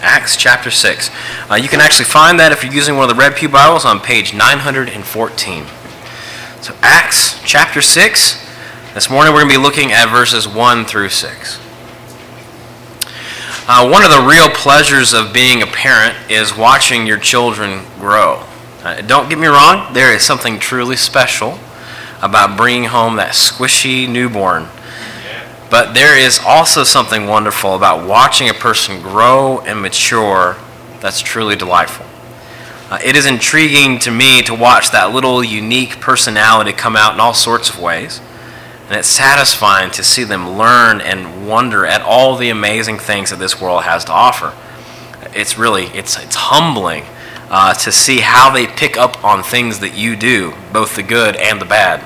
Acts chapter 6. Uh, you can actually find that if you're using one of the Red Pew Bibles on page 914. So, Acts chapter 6. This morning we're going to be looking at verses 1 through 6. Uh, one of the real pleasures of being a parent is watching your children grow. Uh, don't get me wrong, there is something truly special about bringing home that squishy newborn but there is also something wonderful about watching a person grow and mature that's truly delightful. Uh, it is intriguing to me to watch that little unique personality come out in all sorts of ways. And it's satisfying to see them learn and wonder at all the amazing things that this world has to offer. It's really, it's, it's humbling uh, to see how they pick up on things that you do, both the good and the bad.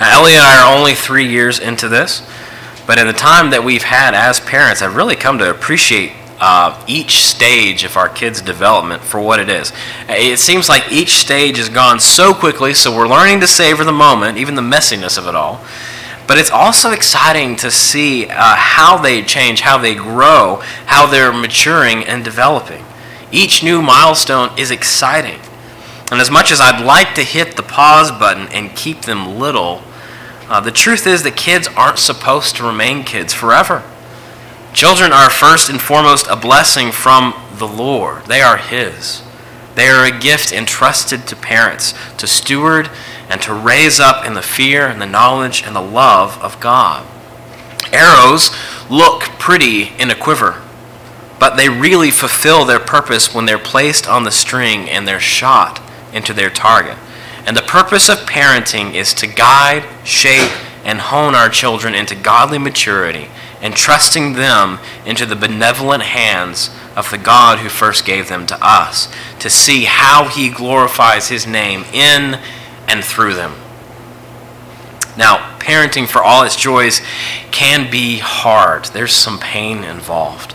Now, Ellie and I are only three years into this, but in the time that we've had as parents, I've really come to appreciate uh, each stage of our kids' development for what it is. It seems like each stage has gone so quickly, so we're learning to savor the moment, even the messiness of it all. But it's also exciting to see uh, how they change, how they grow, how they're maturing and developing. Each new milestone is exciting. And as much as I'd like to hit the pause button and keep them little, uh, the truth is that kids aren't supposed to remain kids forever. Children are first and foremost a blessing from the Lord, they are His. They are a gift entrusted to parents to steward and to raise up in the fear and the knowledge and the love of God. Arrows look pretty in a quiver, but they really fulfill their purpose when they're placed on the string and they're shot into their target. And the purpose of parenting is to guide, shape, and hone our children into godly maturity, entrusting them into the benevolent hands of the God who first gave them to us, to see how He glorifies His name in and through them. Now, parenting for all its joys can be hard, there's some pain involved.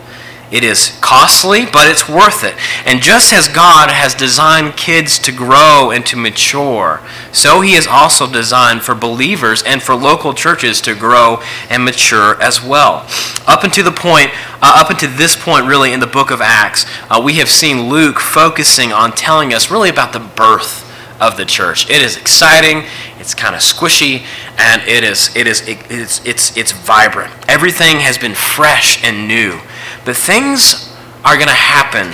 It is costly, but it's worth it. And just as God has designed kids to grow and to mature, so He has also designed for believers and for local churches to grow and mature as well. Up until the point, uh, up until this point, really, in the book of Acts, uh, we have seen Luke focusing on telling us really about the birth of the church. It is exciting, it's kind of squishy, and it is it is it, it's it's it's vibrant. Everything has been fresh and new. But things are going to happen,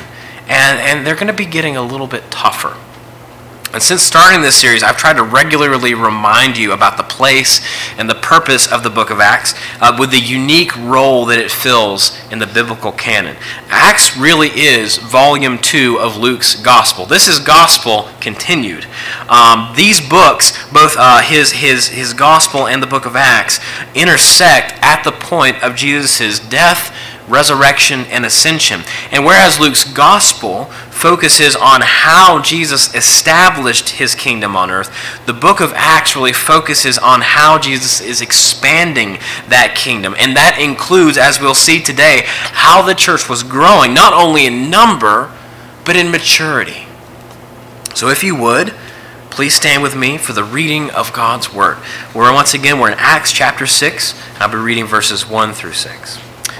and, and they're going to be getting a little bit tougher. And since starting this series, I've tried to regularly remind you about the place and the purpose of the book of Acts uh, with the unique role that it fills in the biblical canon. Acts really is volume two of Luke's gospel. This is gospel continued. Um, these books, both uh, his, his, his gospel and the book of Acts, intersect at the point of Jesus' death resurrection, and ascension. And whereas Luke's gospel focuses on how Jesus established his kingdom on earth, the book of Acts really focuses on how Jesus is expanding that kingdom. And that includes, as we'll see today, how the church was growing, not only in number, but in maturity. So if you would, please stand with me for the reading of God's word. We're once again we're in Acts chapter 6. I'll be reading verses 1 through 6.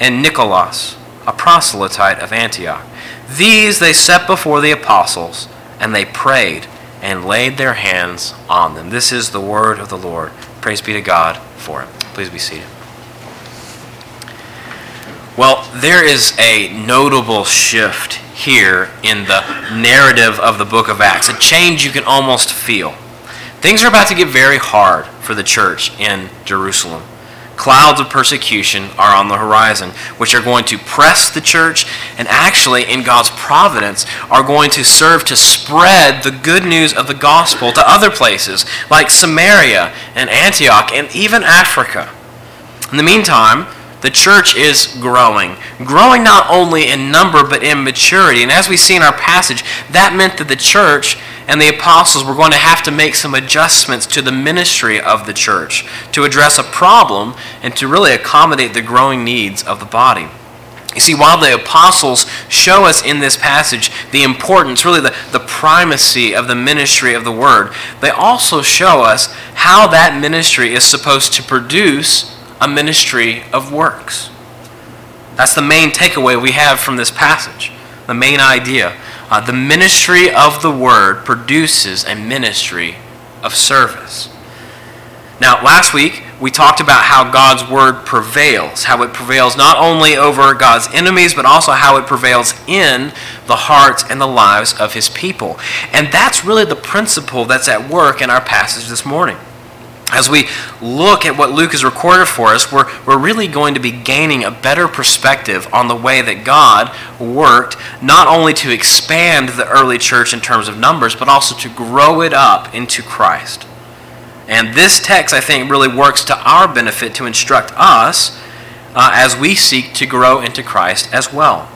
and Nicholas, a proselyte of Antioch. These they set before the apostles, and they prayed and laid their hands on them. This is the word of the Lord. Praise be to God for it. Please be seated. Well, there is a notable shift here in the narrative of the book of Acts, a change you can almost feel. Things are about to get very hard for the church in Jerusalem. Clouds of persecution are on the horizon, which are going to press the church and actually, in God's providence, are going to serve to spread the good news of the gospel to other places like Samaria and Antioch and even Africa. In the meantime, the church is growing. Growing not only in number, but in maturity. And as we see in our passage, that meant that the church and the apostles were going to have to make some adjustments to the ministry of the church to address a problem and to really accommodate the growing needs of the body. You see, while the apostles show us in this passage the importance, really the, the primacy of the ministry of the word, they also show us how that ministry is supposed to produce a ministry of works. That's the main takeaway we have from this passage, the main idea. Uh, the ministry of the word produces a ministry of service. Now, last week we talked about how God's word prevails, how it prevails not only over God's enemies, but also how it prevails in the hearts and the lives of his people. And that's really the principle that's at work in our passage this morning as we look at what Luke has recorded for us, we're, we're really going to be gaining a better perspective on the way that God worked, not only to expand the early church in terms of numbers, but also to grow it up into Christ. And this text, I think, really works to our benefit to instruct us uh, as we seek to grow into Christ as well.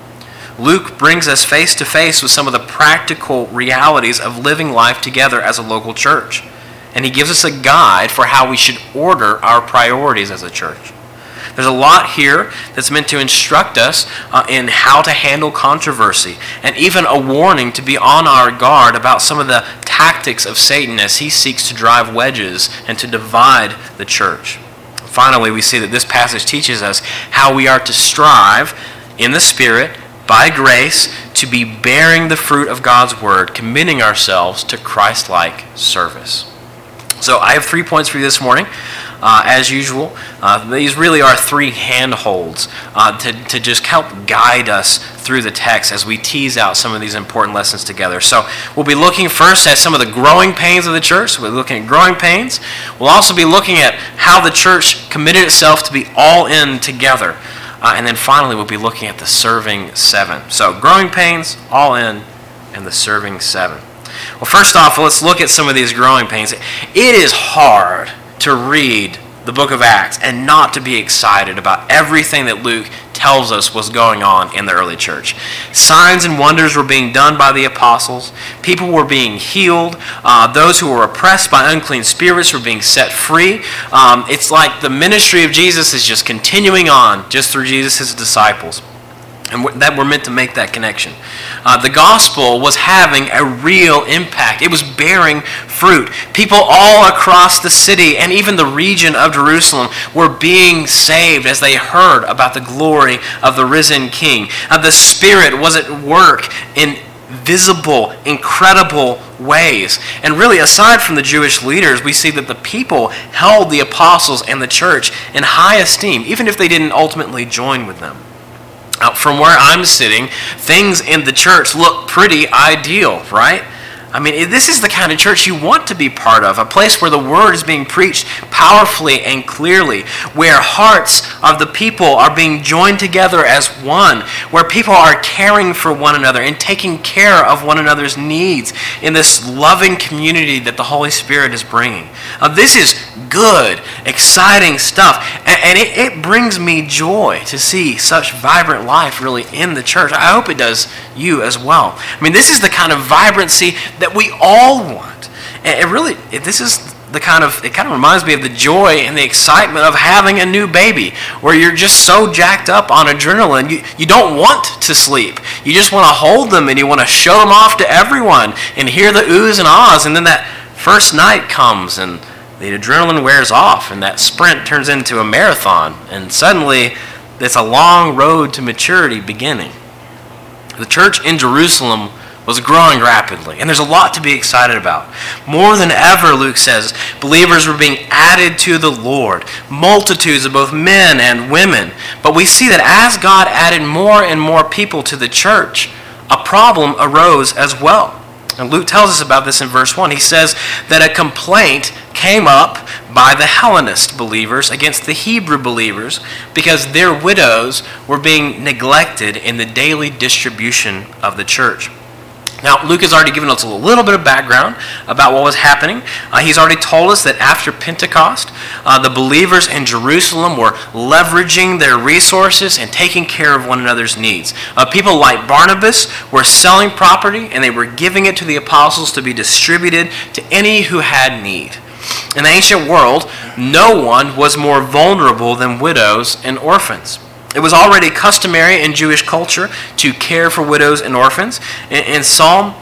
Luke brings us face to face with some of the practical realities of living life together as a local church and he gives us a guide for how we should order our priorities as a church. There's a lot here that's meant to instruct us uh, in how to handle controversy, and even a warning to be on our guard about some of the tactics of Satan as he seeks to drive wedges and to divide the church. Finally, we see that this passage teaches us how we are to strive in the Spirit, by grace, to be bearing the fruit of God's word, committing ourselves to Christ like service. So I have three points for you this morning. Uh, as usual, uh, these really are three handholds uh, to, to just help guide us through the text as we tease out some of these important lessons together. So we'll be looking first at some of the growing pains of the church. We'll be looking at growing pains. We'll also be looking at how the church committed itself to be all in together. Uh, and then finally, we'll be looking at the serving seven. So growing pains, all in, and the serving seven. Well, first off, let's look at some of these growing pains. It is hard to read the book of Acts and not to be excited about everything that Luke tells us was going on in the early church. Signs and wonders were being done by the apostles. People were being healed. Uh, those who were oppressed by unclean spirits were being set free. Um, it's like the ministry of Jesus is just continuing on just through Jesus' disciples. And that we're meant to make that connection. Uh, the gospel was having a real impact. It was bearing fruit. People all across the city and even the region of Jerusalem were being saved as they heard about the glory of the risen King. Uh, the Spirit was at work in visible, incredible ways. And really, aside from the Jewish leaders, we see that the people held the apostles and the church in high esteem, even if they didn't ultimately join with them. Now, from where I'm sitting, things in the church look pretty ideal, right? I mean, this is the kind of church you want to be part of, a place where the word is being preached powerfully and clearly, where hearts of the people are being joined together as one, where people are caring for one another and taking care of one another's needs in this loving community that the Holy Spirit is bringing. Uh, this is good, exciting stuff, and, and it, it brings me joy to see such vibrant life really in the church. I hope it does you as well. I mean, this is the kind of vibrancy that we all want. And it really, it, this is the kind of, it kind of reminds me of the joy and the excitement of having a new baby, where you're just so jacked up on adrenaline, you, you don't want to sleep. You just want to hold them and you want to show them off to everyone and hear the oohs and ahs. And then that first night comes and the adrenaline wears off and that sprint turns into a marathon. And suddenly, it's a long road to maturity beginning. The church in Jerusalem was growing rapidly, and there's a lot to be excited about. More than ever, Luke says, believers were being added to the Lord, multitudes of both men and women. But we see that as God added more and more people to the church, a problem arose as well. And Luke tells us about this in verse 1. He says that a complaint came up by the Hellenist believers against the Hebrew believers because their widows were being neglected in the daily distribution of the church. Now, Luke has already given us a little bit of background about what was happening. Uh, he's already told us that after Pentecost, uh, the believers in Jerusalem were leveraging their resources and taking care of one another's needs. Uh, people like Barnabas were selling property and they were giving it to the apostles to be distributed to any who had need. In the ancient world, no one was more vulnerable than widows and orphans. It was already customary in Jewish culture to care for widows and orphans. In, in, Psalm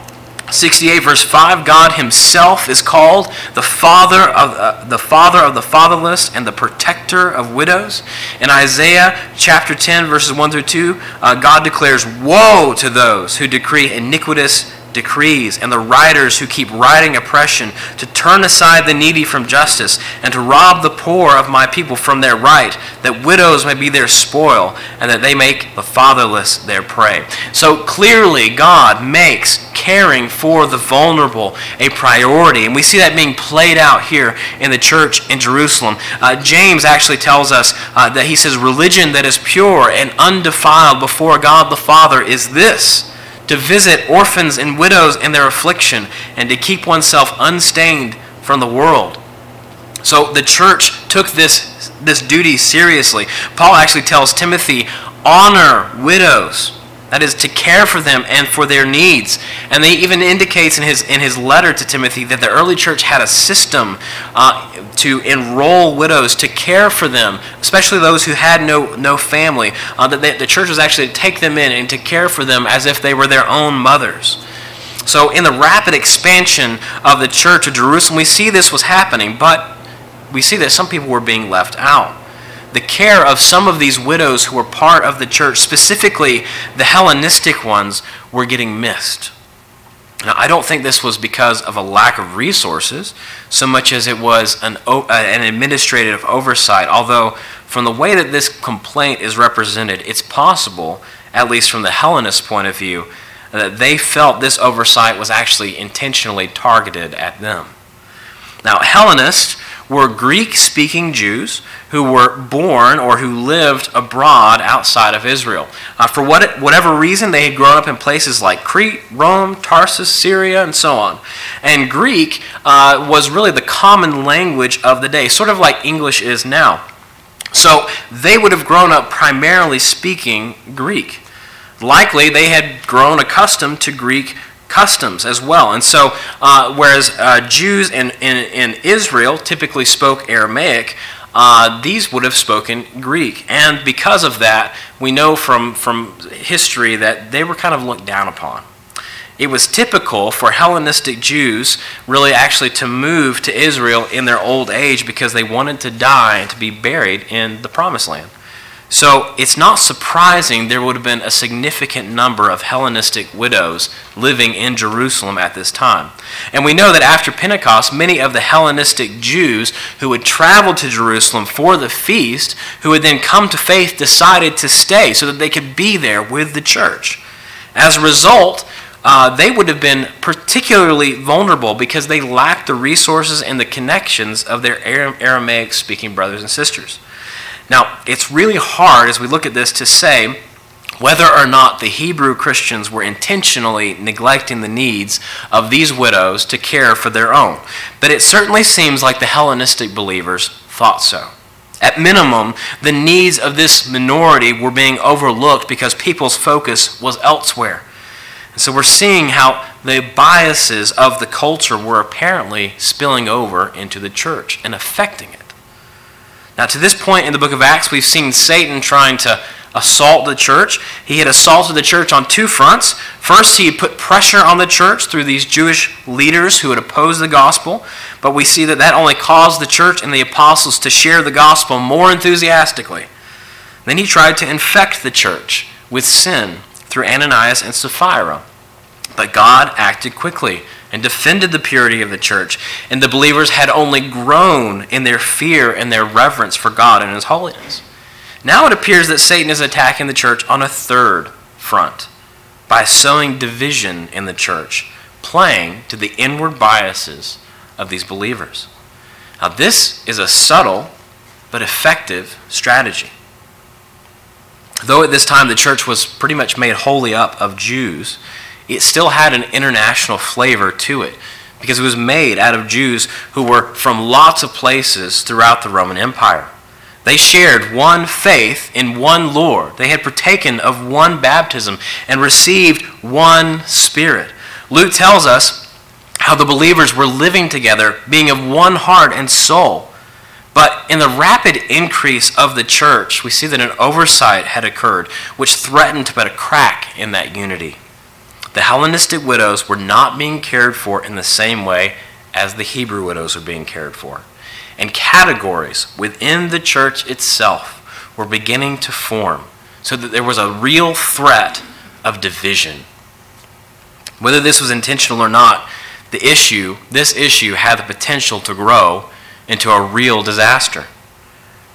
68 verse 5, God himself is called the father of uh, the father of the fatherless and the protector of widows. In Isaiah chapter 10 verses 1 through 2, uh, God declares woe to those who decree iniquitous decrees and the writers who keep writing oppression, to turn aside the needy from justice, and to rob the poor of my people from their right, that widows may be their spoil, and that they make the fatherless their prey. So clearly, God makes caring for the vulnerable a priority, and we see that being played out here in the church in Jerusalem. Uh, James actually tells us uh, that he says, Religion that is pure and undefiled before God the Father is this to visit orphans and widows in their affliction, and to keep oneself unstained from the world. So the church took this, this duty seriously. Paul actually tells Timothy, honor widows that is to care for them and for their needs. And he even indicates in his, in his letter to Timothy that the early church had a system uh, to enroll widows, to care for them, especially those who had no, no family. Uh, that they, the church was actually to take them in and to care for them as if they were their own mothers. So, in the rapid expansion of the church of Jerusalem, we see this was happening, but we see that some people were being left out the care of some of these widows who were part of the church, specifically the Hellenistic ones, were getting missed. Now, I don't think this was because of a lack of resources, so much as it was an, uh, an administrative oversight. Although, from the way that this complaint is represented, it's possible, at least from the Hellenist point of view, that they felt this oversight was actually intentionally targeted at them. Now, Hellenists were Greek speaking Jews who were born or who lived abroad outside of Israel. Uh, for what, whatever reason, they had grown up in places like Crete, Rome, Tarsus, Syria, and so on. And Greek uh, was really the common language of the day, sort of like English is now. So they would have grown up primarily speaking Greek. Likely, they had grown accustomed to Greek customs as well. And so, uh, whereas uh, Jews in, in, in, Israel typically spoke Aramaic, uh, these would have spoken Greek. And because of that, we know from, from history that they were kind of looked down upon. It was typical for Hellenistic Jews really actually to move to Israel in their old age because they wanted to die and to be buried in the promised land. So it's not surprising there would have been a significant number of Hellenistic widows living in Jerusalem at this time. And we know that after Pentecost, many of the Hellenistic Jews who had traveled to Jerusalem for the feast, who had then come to faith, decided to stay so that they could be there with the church. As a result, uh, they would have been particularly vulnerable because they lacked the resources and the connections of their Aramaic speaking brothers and sisters. Now, it's really hard as we look at this to say whether or not the Hebrew Christians were intentionally neglecting the needs of these widows to care for their own. But it certainly seems like the Hellenistic believers thought so. At minimum, the needs of this minority were being overlooked because people's focus was elsewhere. And so we're seeing how the biases of the culture were apparently spilling over into the church and affecting it. Now, to this point in the book of Acts, we've seen Satan trying to assault the church. He had assaulted the church on two fronts. First, he had put pressure on the church through these Jewish leaders who had opposed the gospel. But we see that that only caused the church and the apostles to share the gospel more enthusiastically. Then he tried to infect the church with sin through Ananias and Sapphira. But God acted quickly and defended the purity of the church, and the believers had only grown in their fear and their reverence for God and His holiness. Now it appears that Satan is attacking the church on a third front by sowing division in the church, playing to the inward biases of these believers. Now, this is a subtle but effective strategy. Though at this time the church was pretty much made wholly up of Jews, it still had an international flavor to it because it was made out of Jews who were from lots of places throughout the Roman Empire. They shared one faith in one Lord. They had partaken of one baptism and received one Spirit. Luke tells us how the believers were living together, being of one heart and soul. But in the rapid increase of the church, we see that an oversight had occurred, which threatened to put a crack in that unity. The Hellenistic widows were not being cared for in the same way as the Hebrew widows were being cared for. And categories within the church itself were beginning to form, so that there was a real threat of division. Whether this was intentional or not, the issue, this issue had the potential to grow into a real disaster.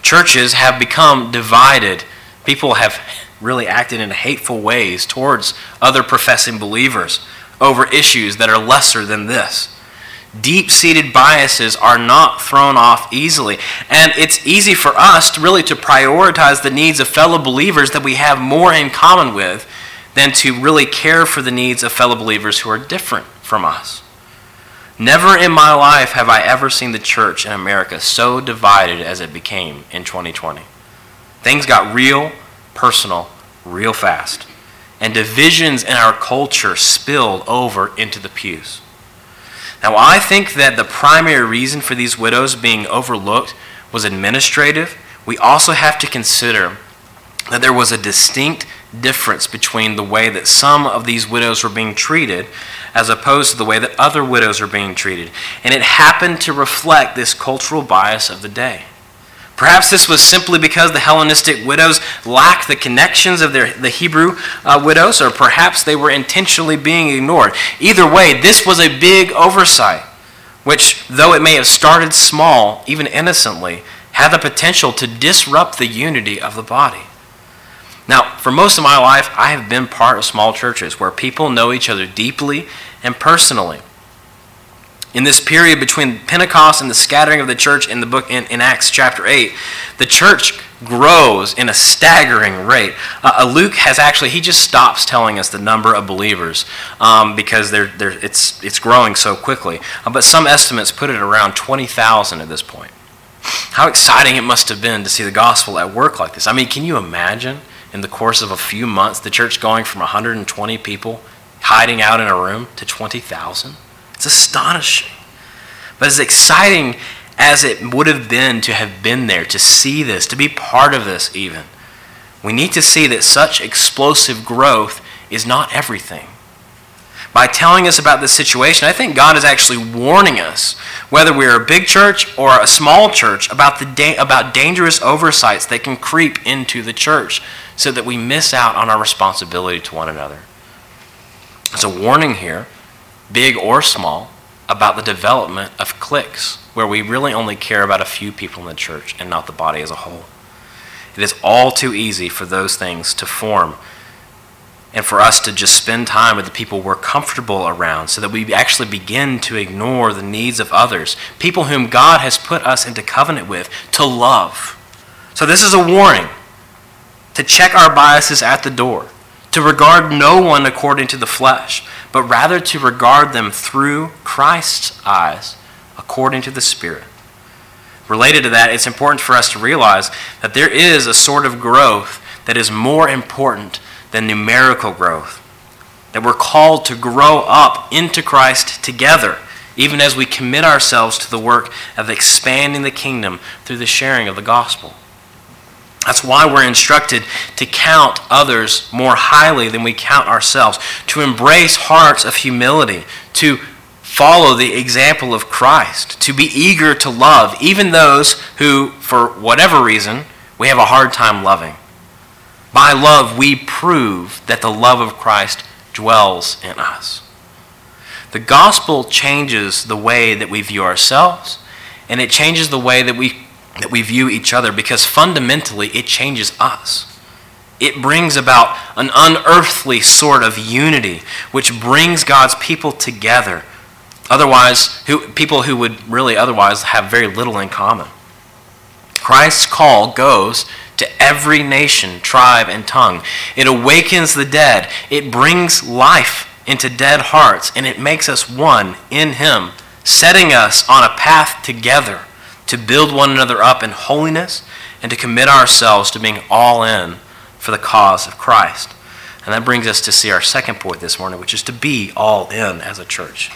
Churches have become divided. People have really acted in hateful ways towards other professing believers over issues that are lesser than this. Deep seated biases are not thrown off easily. And it's easy for us to really to prioritize the needs of fellow believers that we have more in common with than to really care for the needs of fellow believers who are different from us. Never in my life have I ever seen the church in America so divided as it became in 2020. Things got real, personal, real fast. And divisions in our culture spilled over into the pews. Now, I think that the primary reason for these widows being overlooked was administrative. We also have to consider that there was a distinct difference between the way that some of these widows were being treated as opposed to the way that other widows are being treated. And it happened to reflect this cultural bias of the day. Perhaps this was simply because the Hellenistic widows lacked the connections of their, the Hebrew uh, widows, or perhaps they were intentionally being ignored. Either way, this was a big oversight, which, though it may have started small, even innocently, had the potential to disrupt the unity of the body. Now, for most of my life, I have been part of small churches where people know each other deeply and personally. In this period between Pentecost and the scattering of the church in the book in, in Acts chapter 8, the church grows in a staggering rate. Uh, uh, Luke has actually, he just stops telling us the number of believers um, because they're, they're, it's, it's growing so quickly. Uh, but some estimates put it around 20,000 at this point. How exciting it must have been to see the gospel at work like this. I mean, can you imagine in the course of a few months the church going from 120 people hiding out in a room to 20,000? It's astonishing. But as exciting as it would have been to have been there, to see this, to be part of this, even, we need to see that such explosive growth is not everything. By telling us about this situation, I think God is actually warning us, whether we're a big church or a small church, about, the da- about dangerous oversights that can creep into the church so that we miss out on our responsibility to one another. It's a warning here big or small, about the development of cliques where we really only care about a few people in the church and not the body as a whole. It is all too easy for those things to form and for us to just spend time with the people we're comfortable around so that we actually begin to ignore the needs of others, people whom God has put us into covenant with to love. So, this is a warning to check our biases at the door, to regard no one according to the flesh, but rather to regard them through Christ's eyes, according to the Spirit. Related to that, it's important for us to realize that there is a sort of growth that is more important than numerical growth. That we're called to grow up into Christ together, even as we commit ourselves to the work of expanding the kingdom through the sharing of the gospel. That's why we're instructed to count others more highly than we count ourselves, to embrace hearts of humility, to follow the example of Christ, to be eager to love even those who, for whatever reason, we have a hard time loving. By love, we prove that the love of Christ dwells in us. The gospel changes the way that we view ourselves, and it changes the way that we that we view each other because fundamentally it changes us. it brings about an unearthly sort of unity, which brings God's people together. Otherwise, who, people who would really otherwise have very little in common. Christ's call goes to every nation, tribe, and tongue. It awakens the dead. It brings life into dead hearts, and it makes us one in Him, setting us on a path together to build one another up in holiness and to commit ourselves to being all in for the cause of Christ. And that brings us to see our second point this morning, which is to be all in as a church.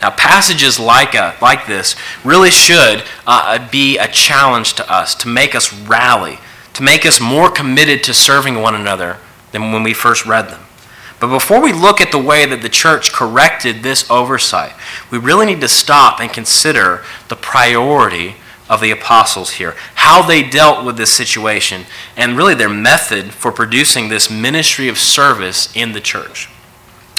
Now, passages like, a, like this really should uh, be a challenge to us, to make us rally, to make us more committed to serving one another than when we first read them. But before we look at the way that the church corrected this oversight, we really need to stop and consider the priority of the apostles here, how they dealt with this situation, and really their method for producing this ministry of service in the church.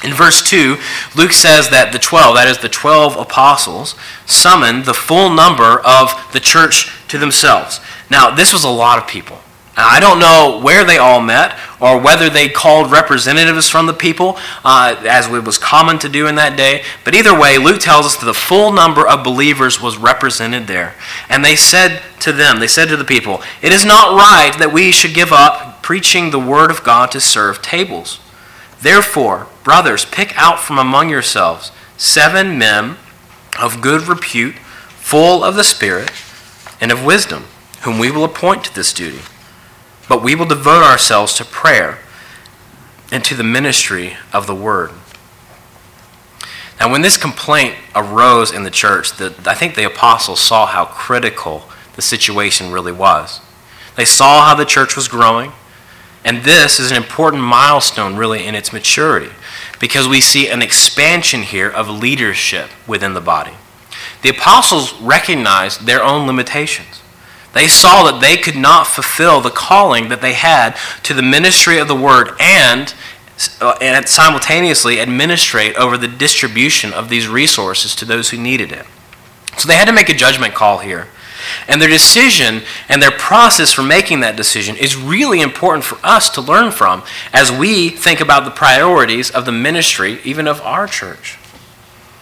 In verse 2, Luke says that the 12, that is the 12 apostles, summoned the full number of the church to themselves. Now, this was a lot of people. I don't know where they all met or whether they called representatives from the people, uh, as it was common to do in that day. But either way, Luke tells us that the full number of believers was represented there. And they said to them, they said to the people, It is not right that we should give up preaching the word of God to serve tables. Therefore, brothers, pick out from among yourselves seven men of good repute, full of the Spirit and of wisdom, whom we will appoint to this duty. But we will devote ourselves to prayer and to the ministry of the word. Now, when this complaint arose in the church, the, I think the apostles saw how critical the situation really was. They saw how the church was growing, and this is an important milestone, really, in its maturity, because we see an expansion here of leadership within the body. The apostles recognized their own limitations. They saw that they could not fulfill the calling that they had to the ministry of the word and, uh, and simultaneously administrate over the distribution of these resources to those who needed it. So they had to make a judgment call here. And their decision and their process for making that decision is really important for us to learn from as we think about the priorities of the ministry, even of our church.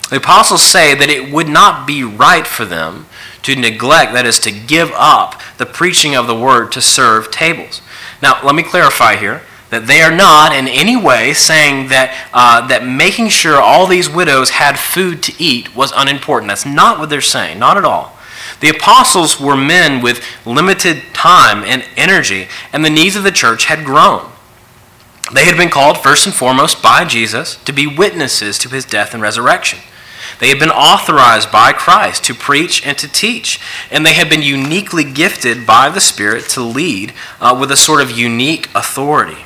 The apostles say that it would not be right for them to neglect, that is, to give up the preaching of the word to serve tables. Now, let me clarify here that they are not in any way saying that, uh, that making sure all these widows had food to eat was unimportant. That's not what they're saying, not at all. The apostles were men with limited time and energy, and the needs of the church had grown. They had been called, first and foremost, by Jesus to be witnesses to his death and resurrection. They had been authorized by Christ to preach and to teach, and they had been uniquely gifted by the Spirit to lead uh, with a sort of unique authority.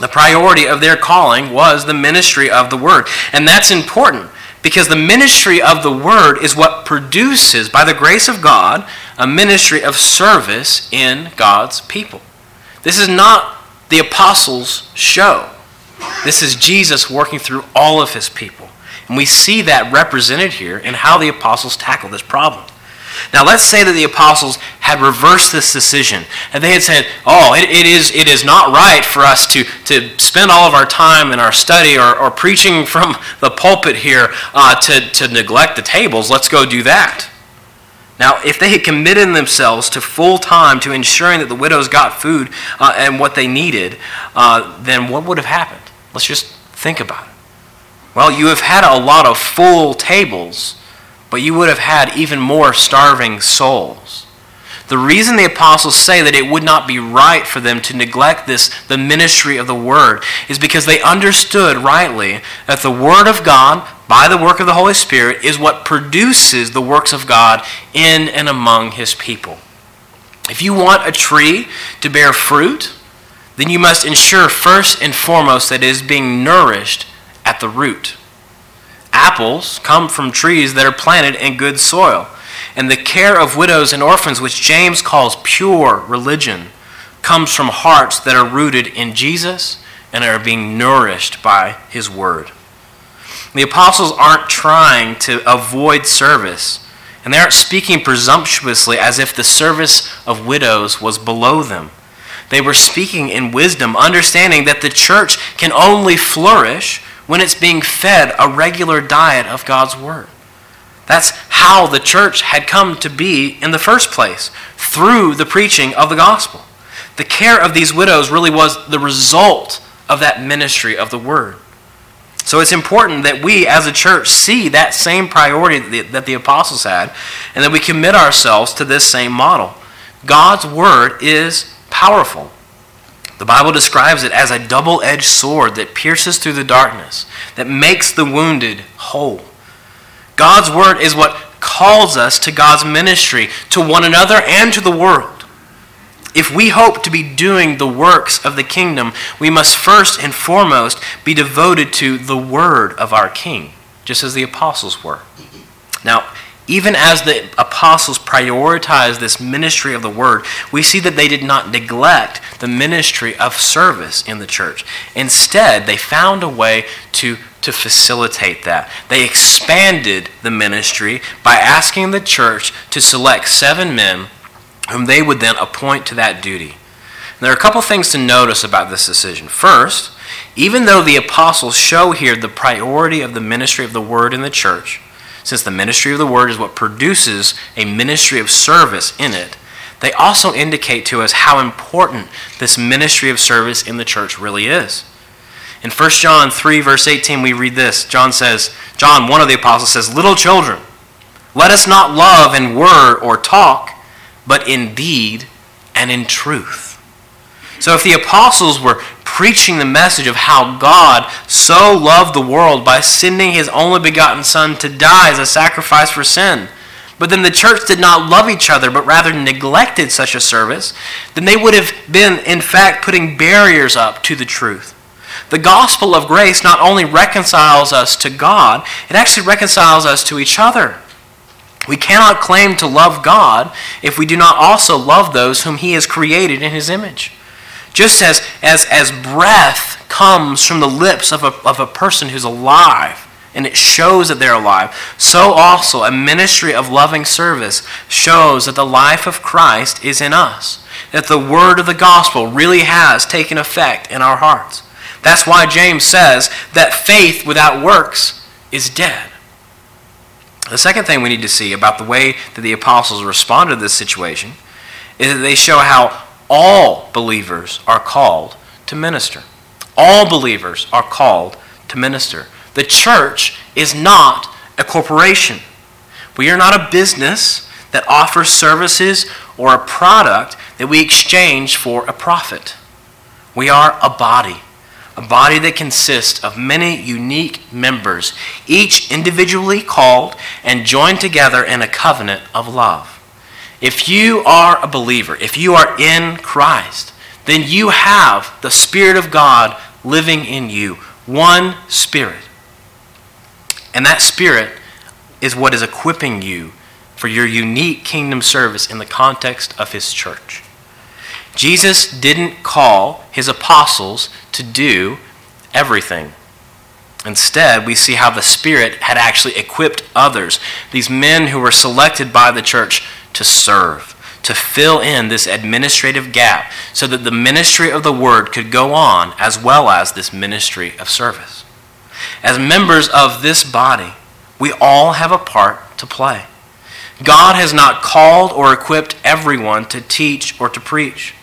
The priority of their calling was the ministry of the Word, and that's important because the ministry of the Word is what produces, by the grace of God, a ministry of service in God's people. This is not the apostles' show. This is Jesus working through all of his people. And we see that represented here in how the apostles tackle this problem. Now, let's say that the apostles had reversed this decision and they had said, Oh, it, it, is, it is not right for us to, to spend all of our time in our study or, or preaching from the pulpit here uh, to, to neglect the tables. Let's go do that. Now, if they had committed themselves to full time to ensuring that the widows got food uh, and what they needed, uh, then what would have happened? Let's just think about it. Well, you have had a lot of full tables, but you would have had even more starving souls. The reason the apostles say that it would not be right for them to neglect this, the ministry of the word, is because they understood rightly that the word of God, by the work of the Holy Spirit, is what produces the works of God in and among his people. If you want a tree to bear fruit, then you must ensure first and foremost that it is being nourished at the root. Apples come from trees that are planted in good soil. And the care of widows and orphans, which James calls pure religion, comes from hearts that are rooted in Jesus and are being nourished by his word. The apostles aren't trying to avoid service, and they aren't speaking presumptuously as if the service of widows was below them. They were speaking in wisdom, understanding that the church can only flourish when it's being fed a regular diet of God's Word. That's how the church had come to be in the first place, through the preaching of the gospel. The care of these widows really was the result of that ministry of the Word. So it's important that we as a church see that same priority that the apostles had and that we commit ourselves to this same model. God's word is powerful. The Bible describes it as a double edged sword that pierces through the darkness, that makes the wounded whole. God's word is what calls us to God's ministry, to one another and to the world. If we hope to be doing the works of the kingdom, we must first and foremost be devoted to the word of our King, just as the apostles were. Now, even as the apostles prioritized this ministry of the word, we see that they did not neglect the ministry of service in the church. Instead, they found a way to, to facilitate that. They expanded the ministry by asking the church to select seven men whom they would then appoint to that duty. And there are a couple things to notice about this decision. First, even though the apostles show here the priority of the ministry of the word in the church, since the ministry of the word is what produces a ministry of service in it, they also indicate to us how important this ministry of service in the church really is. In 1 John 3, verse 18, we read this. John says, John, one of the apostles, says, Little children, let us not love in word or talk but in deed and in truth. So, if the apostles were preaching the message of how God so loved the world by sending his only begotten Son to die as a sacrifice for sin, but then the church did not love each other, but rather neglected such a service, then they would have been, in fact, putting barriers up to the truth. The gospel of grace not only reconciles us to God, it actually reconciles us to each other. We cannot claim to love God if we do not also love those whom He has created in His image. Just as, as, as breath comes from the lips of a, of a person who's alive, and it shows that they're alive, so also a ministry of loving service shows that the life of Christ is in us, that the word of the gospel really has taken effect in our hearts. That's why James says that faith without works is dead. The second thing we need to see about the way that the apostles responded to this situation is that they show how all believers are called to minister. All believers are called to minister. The church is not a corporation. We are not a business that offers services or a product that we exchange for a profit. We are a body a body that consists of many unique members, each individually called and joined together in a covenant of love. If you are a believer, if you are in Christ, then you have the Spirit of God living in you, one Spirit. And that Spirit is what is equipping you for your unique kingdom service in the context of His church. Jesus didn't call his apostles to do everything. Instead, we see how the Spirit had actually equipped others, these men who were selected by the church to serve, to fill in this administrative gap so that the ministry of the Word could go on as well as this ministry of service. As members of this body, we all have a part to play. God has not called or equipped everyone to teach or to preach.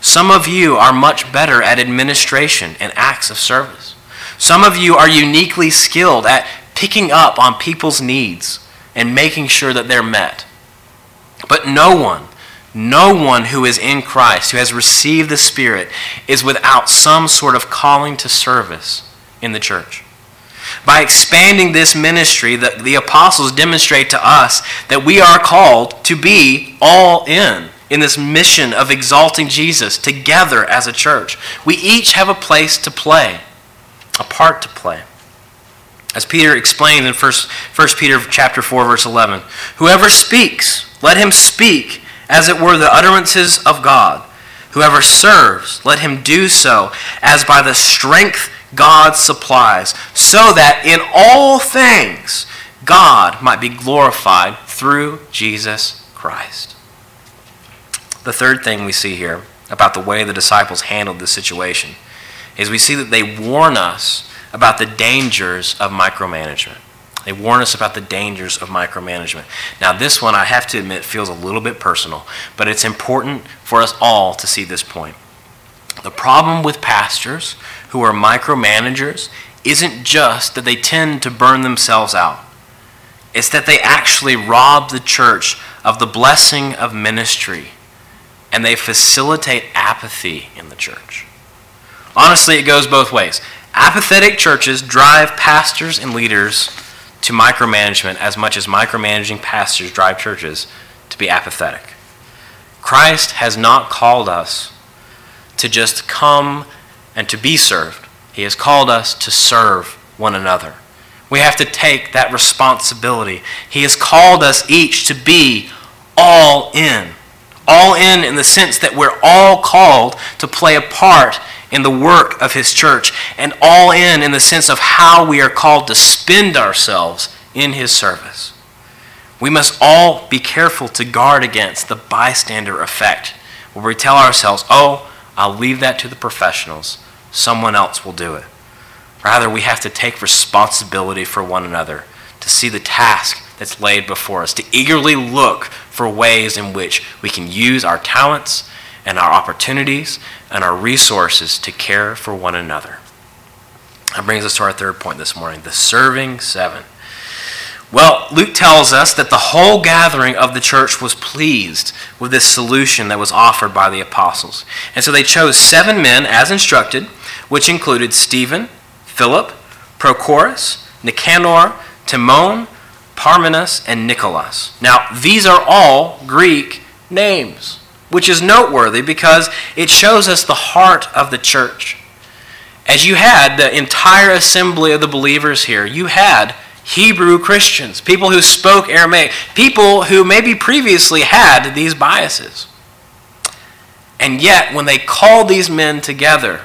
Some of you are much better at administration and acts of service. Some of you are uniquely skilled at picking up on people's needs and making sure that they're met. But no one, no one who is in Christ, who has received the Spirit, is without some sort of calling to service in the church. By expanding this ministry, the, the apostles demonstrate to us that we are called to be all in in this mission of exalting Jesus together as a church. We each have a place to play, a part to play. As Peter explained in 1, 1 Peter chapter 4 verse 11, whoever speaks, let him speak as it were the utterances of God. Whoever serves, let him do so as by the strength God supplies, so that in all things God might be glorified through Jesus Christ. The third thing we see here about the way the disciples handled this situation is we see that they warn us about the dangers of micromanagement. They warn us about the dangers of micromanagement. Now, this one, I have to admit, feels a little bit personal, but it's important for us all to see this point. The problem with pastors who are micromanagers isn't just that they tend to burn themselves out, it's that they actually rob the church of the blessing of ministry and they facilitate apathy in the church. Honestly, it goes both ways. Apathetic churches drive pastors and leaders to micromanagement as much as micromanaging pastors drive churches to be apathetic. Christ has not called us to just come and to be served, He has called us to serve one another. We have to take that responsibility. He has called us each to be all in. All in in the sense that we're all called to play a part in the work of His church, and all in in the sense of how we are called to spend ourselves in His service. We must all be careful to guard against the bystander effect, where we tell ourselves, oh, I'll leave that to the professionals. Someone else will do it. Rather, we have to take responsibility for one another, to see the task that's laid before us, to eagerly look for ways in which we can use our talents and our opportunities and our resources to care for one another. That brings us to our third point this morning the serving seven. Well, Luke tells us that the whole gathering of the church was pleased with this solution that was offered by the apostles. And so they chose seven men as instructed, which included Stephen, Philip, Prochorus, Nicanor, Timon, Parmenas, and Nicholas. Now, these are all Greek names, which is noteworthy because it shows us the heart of the church. As you had the entire assembly of the believers here, you had Hebrew Christians, people who spoke Aramaic, people who maybe previously had these biases. And yet, when they called these men together,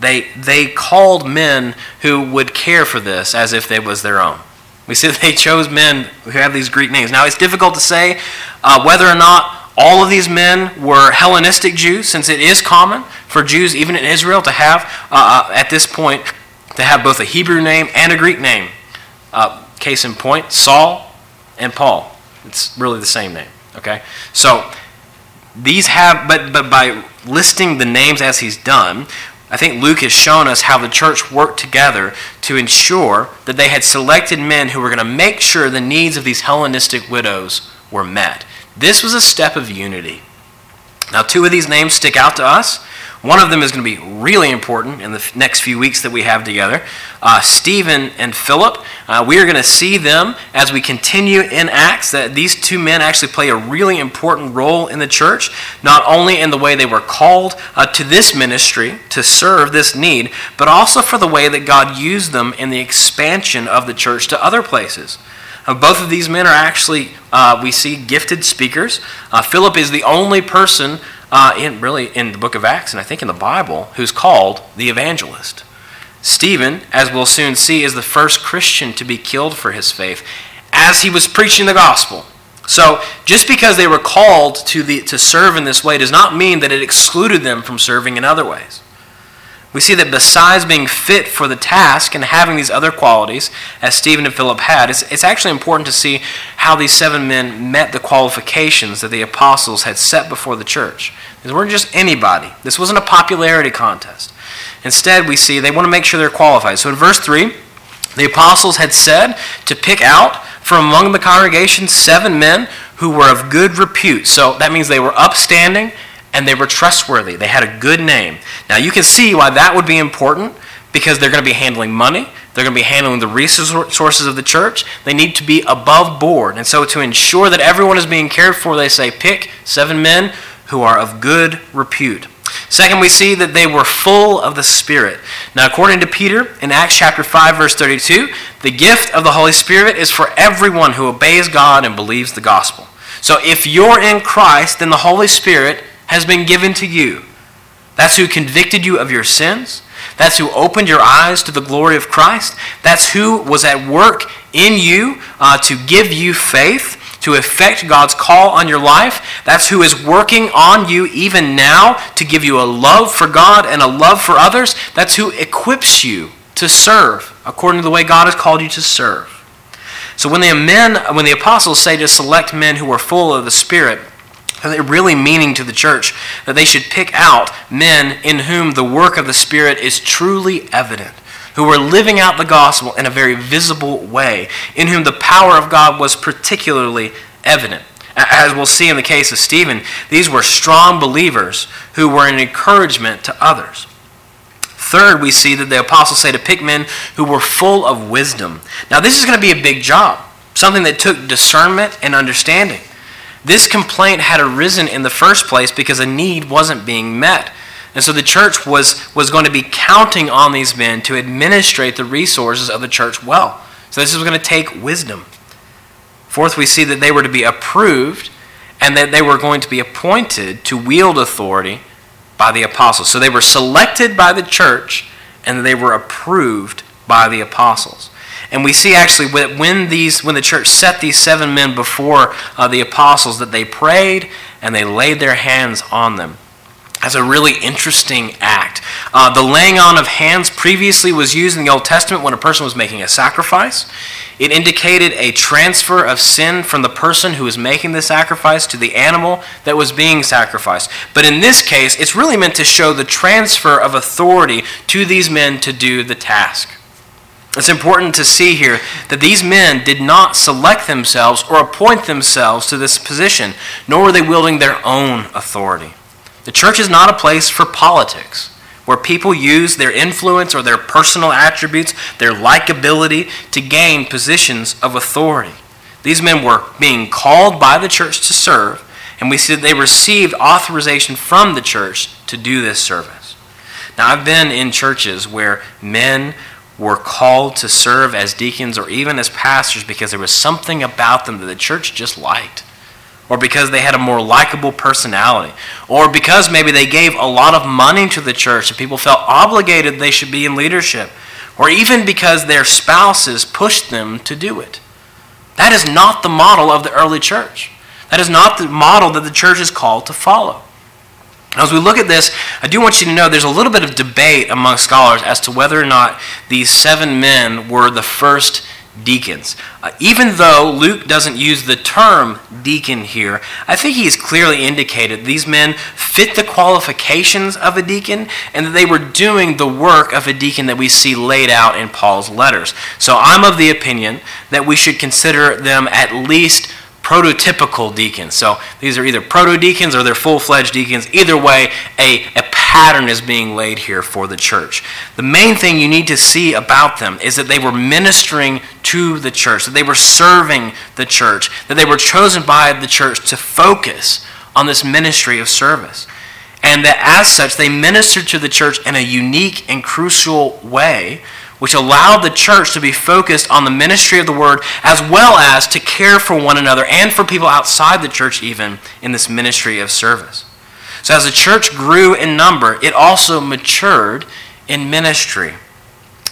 they, they called men who would care for this as if it was their own. We see they chose men who have these Greek names. Now, it's difficult to say uh, whether or not all of these men were Hellenistic Jews, since it is common for Jews, even in Israel, to have, uh, uh at this point, to have both a Hebrew name and a Greek name. Uh, case in point, Saul and Paul. It's really the same name. Okay? So these have, but, but by listing the names as he's done, I think Luke has shown us how the church worked together to ensure that they had selected men who were going to make sure the needs of these Hellenistic widows were met. This was a step of unity. Now, two of these names stick out to us. One of them is going to be really important in the next few weeks that we have together. Uh, Stephen and Philip, uh, we are going to see them as we continue in Acts, that these two men actually play a really important role in the church, not only in the way they were called uh, to this ministry to serve this need, but also for the way that God used them in the expansion of the church to other places. Uh, both of these men are actually, uh, we see, gifted speakers. Uh, Philip is the only person uh, in really in the book of Acts and I think in the Bible who's called the evangelist. Stephen, as we'll soon see, is the first Christian to be killed for his faith as he was preaching the gospel. So, just because they were called to, the, to serve in this way does not mean that it excluded them from serving in other ways. We see that besides being fit for the task and having these other qualities, as Stephen and Philip had, it's, it's actually important to see how these seven men met the qualifications that the apostles had set before the church. These weren't just anybody, this wasn't a popularity contest. Instead, we see they want to make sure they're qualified. So in verse 3, the apostles had said to pick out from among the congregation seven men who were of good repute. So that means they were upstanding and they were trustworthy. They had a good name. Now, you can see why that would be important because they're going to be handling money. They're going to be handling the resources of the church. They need to be above board. And so, to ensure that everyone is being cared for, they say, pick seven men who are of good repute. Second, we see that they were full of the Spirit. Now, according to Peter in Acts chapter 5, verse 32, the gift of the Holy Spirit is for everyone who obeys God and believes the gospel. So, if you're in Christ, then the Holy Spirit has been given to you. That's who convicted you of your sins. That's who opened your eyes to the glory of Christ. That's who was at work in you uh, to give you faith to effect God's call on your life. That's who is working on you even now to give you a love for God and a love for others. That's who equips you to serve according to the way God has called you to serve. So when the men, when the apostles say to select men who are full of the Spirit, really meaning to the church that they should pick out men in whom the work of the Spirit is truly evident, who were living out the gospel in a very visible way, in whom the power of God was particularly evident. As we'll see in the case of Stephen, these were strong believers who were an encouragement to others. Third, we see that the apostles say to pick men who were full of wisdom. Now, this is going to be a big job, something that took discernment and understanding. This complaint had arisen in the first place because a need wasn't being met. And so the church was, was going to be counting on these men to administrate the resources of the church well. So this was going to take wisdom. Fourth, we see that they were to be approved and that they were going to be appointed to wield authority by the apostles. So they were selected by the church and they were approved by the apostles. And we see actually when these when the church set these seven men before uh, the apostles that they prayed and they laid their hands on them. That's a really interesting act. Uh, the laying on of hands previously was used in the Old Testament when a person was making a sacrifice. It indicated a transfer of sin from the person who was making the sacrifice to the animal that was being sacrificed. But in this case, it's really meant to show the transfer of authority to these men to do the task. It's important to see here that these men did not select themselves or appoint themselves to this position, nor were they wielding their own authority. The church is not a place for politics, where people use their influence or their personal attributes, their likability, to gain positions of authority. These men were being called by the church to serve, and we see that they received authorization from the church to do this service. Now, I've been in churches where men were called to serve as deacons or even as pastors because there was something about them that the church just liked. Or because they had a more likable personality. Or because maybe they gave a lot of money to the church and people felt obligated they should be in leadership. Or even because their spouses pushed them to do it. That is not the model of the early church. That is not the model that the church is called to follow. As we look at this, I do want you to know there's a little bit of debate among scholars as to whether or not these seven men were the first deacons. Uh, even though Luke doesn't use the term deacon here, I think he has clearly indicated these men fit the qualifications of a deacon and that they were doing the work of a deacon that we see laid out in Paul's letters. So I'm of the opinion that we should consider them at least prototypical deacons. So these are either proto deacons or they're full fledged deacons. Either way, a, a pattern is being laid here for the church. The main thing you need to see about them is that they were ministering to the church, that they were serving the church, that they were chosen by the church to focus on this ministry of service. And that as such, they ministered to the church in a unique and crucial way which allowed the church to be focused on the ministry of the word as well as to care for one another and for people outside the church, even in this ministry of service. So, as the church grew in number, it also matured in ministry.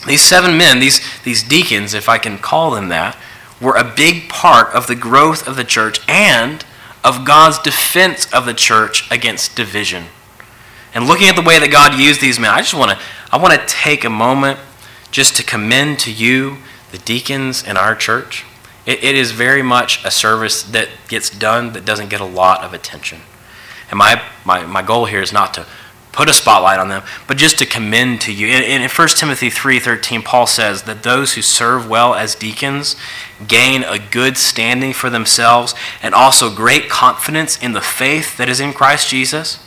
These seven men, these, these deacons, if I can call them that, were a big part of the growth of the church and of God's defense of the church against division. And looking at the way that God used these men, I just want to I want to take a moment just to commend to you the deacons in our church. It, it is very much a service that gets done that doesn't get a lot of attention. And my, my, my goal here is not to put a spotlight on them, but just to commend to you. In, in 1 Timothy 3.13, Paul says that those who serve well as deacons gain a good standing for themselves and also great confidence in the faith that is in Christ Jesus.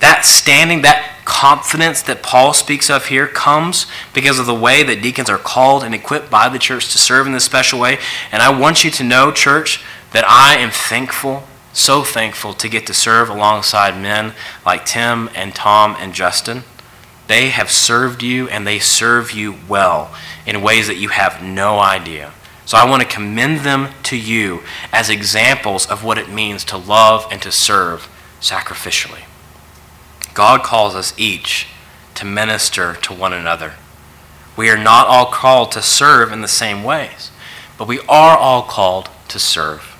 That standing, that confidence that Paul speaks of here comes because of the way that deacons are called and equipped by the church to serve in this special way. And I want you to know, church, that I am thankful, so thankful to get to serve alongside men like Tim and Tom and Justin. They have served you and they serve you well in ways that you have no idea. So I want to commend them to you as examples of what it means to love and to serve sacrificially. God calls us each to minister to one another. We are not all called to serve in the same ways, but we are all called to serve.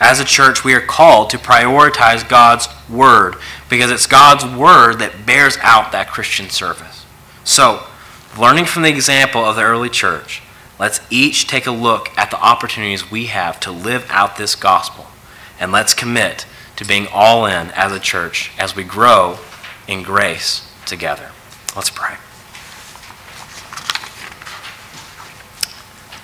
As a church, we are called to prioritize God's Word because it's God's Word that bears out that Christian service. So, learning from the example of the early church, let's each take a look at the opportunities we have to live out this gospel. And let's commit to being all in as a church as we grow in grace together. Let's pray.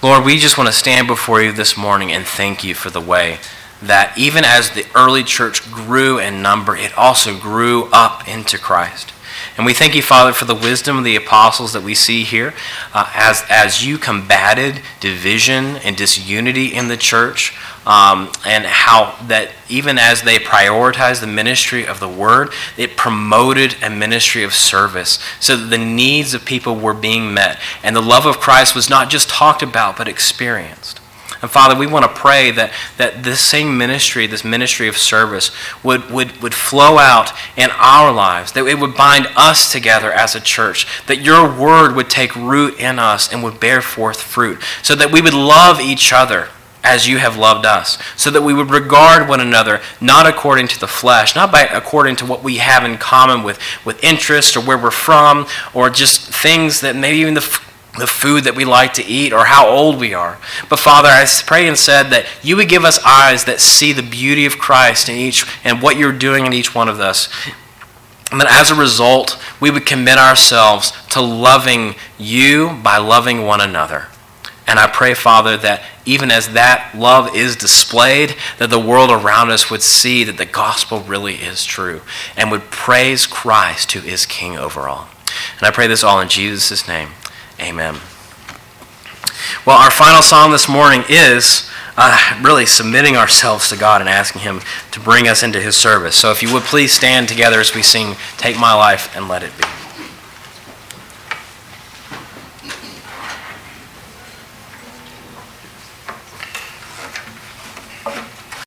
Lord, we just want to stand before you this morning and thank you for the way that even as the early church grew in number, it also grew up into Christ. And we thank you, Father, for the wisdom of the apostles that we see here uh, as, as you combated division and disunity in the church, um, and how that even as they prioritized the ministry of the word, it promoted a ministry of service so that the needs of people were being met. And the love of Christ was not just talked about, but experienced. And Father, we want to pray that, that this same ministry, this ministry of service, would, would, would flow out in our lives, that it would bind us together as a church, that your word would take root in us and would bear forth fruit, so that we would love each other as you have loved us, so that we would regard one another not according to the flesh, not by according to what we have in common with, with interest or where we're from, or just things that maybe even the the food that we like to eat or how old we are. But Father, I pray and said that you would give us eyes that see the beauty of Christ in each and what you're doing in each one of us. And that as a result, we would commit ourselves to loving you by loving one another. And I pray, Father, that even as that love is displayed, that the world around us would see that the gospel really is true and would praise Christ, who is King over all. And I pray this all in Jesus' name. Amen. Well, our final song this morning is uh, really submitting ourselves to God and asking Him to bring us into His service. So if you would please stand together as we sing Take My Life and Let It Be.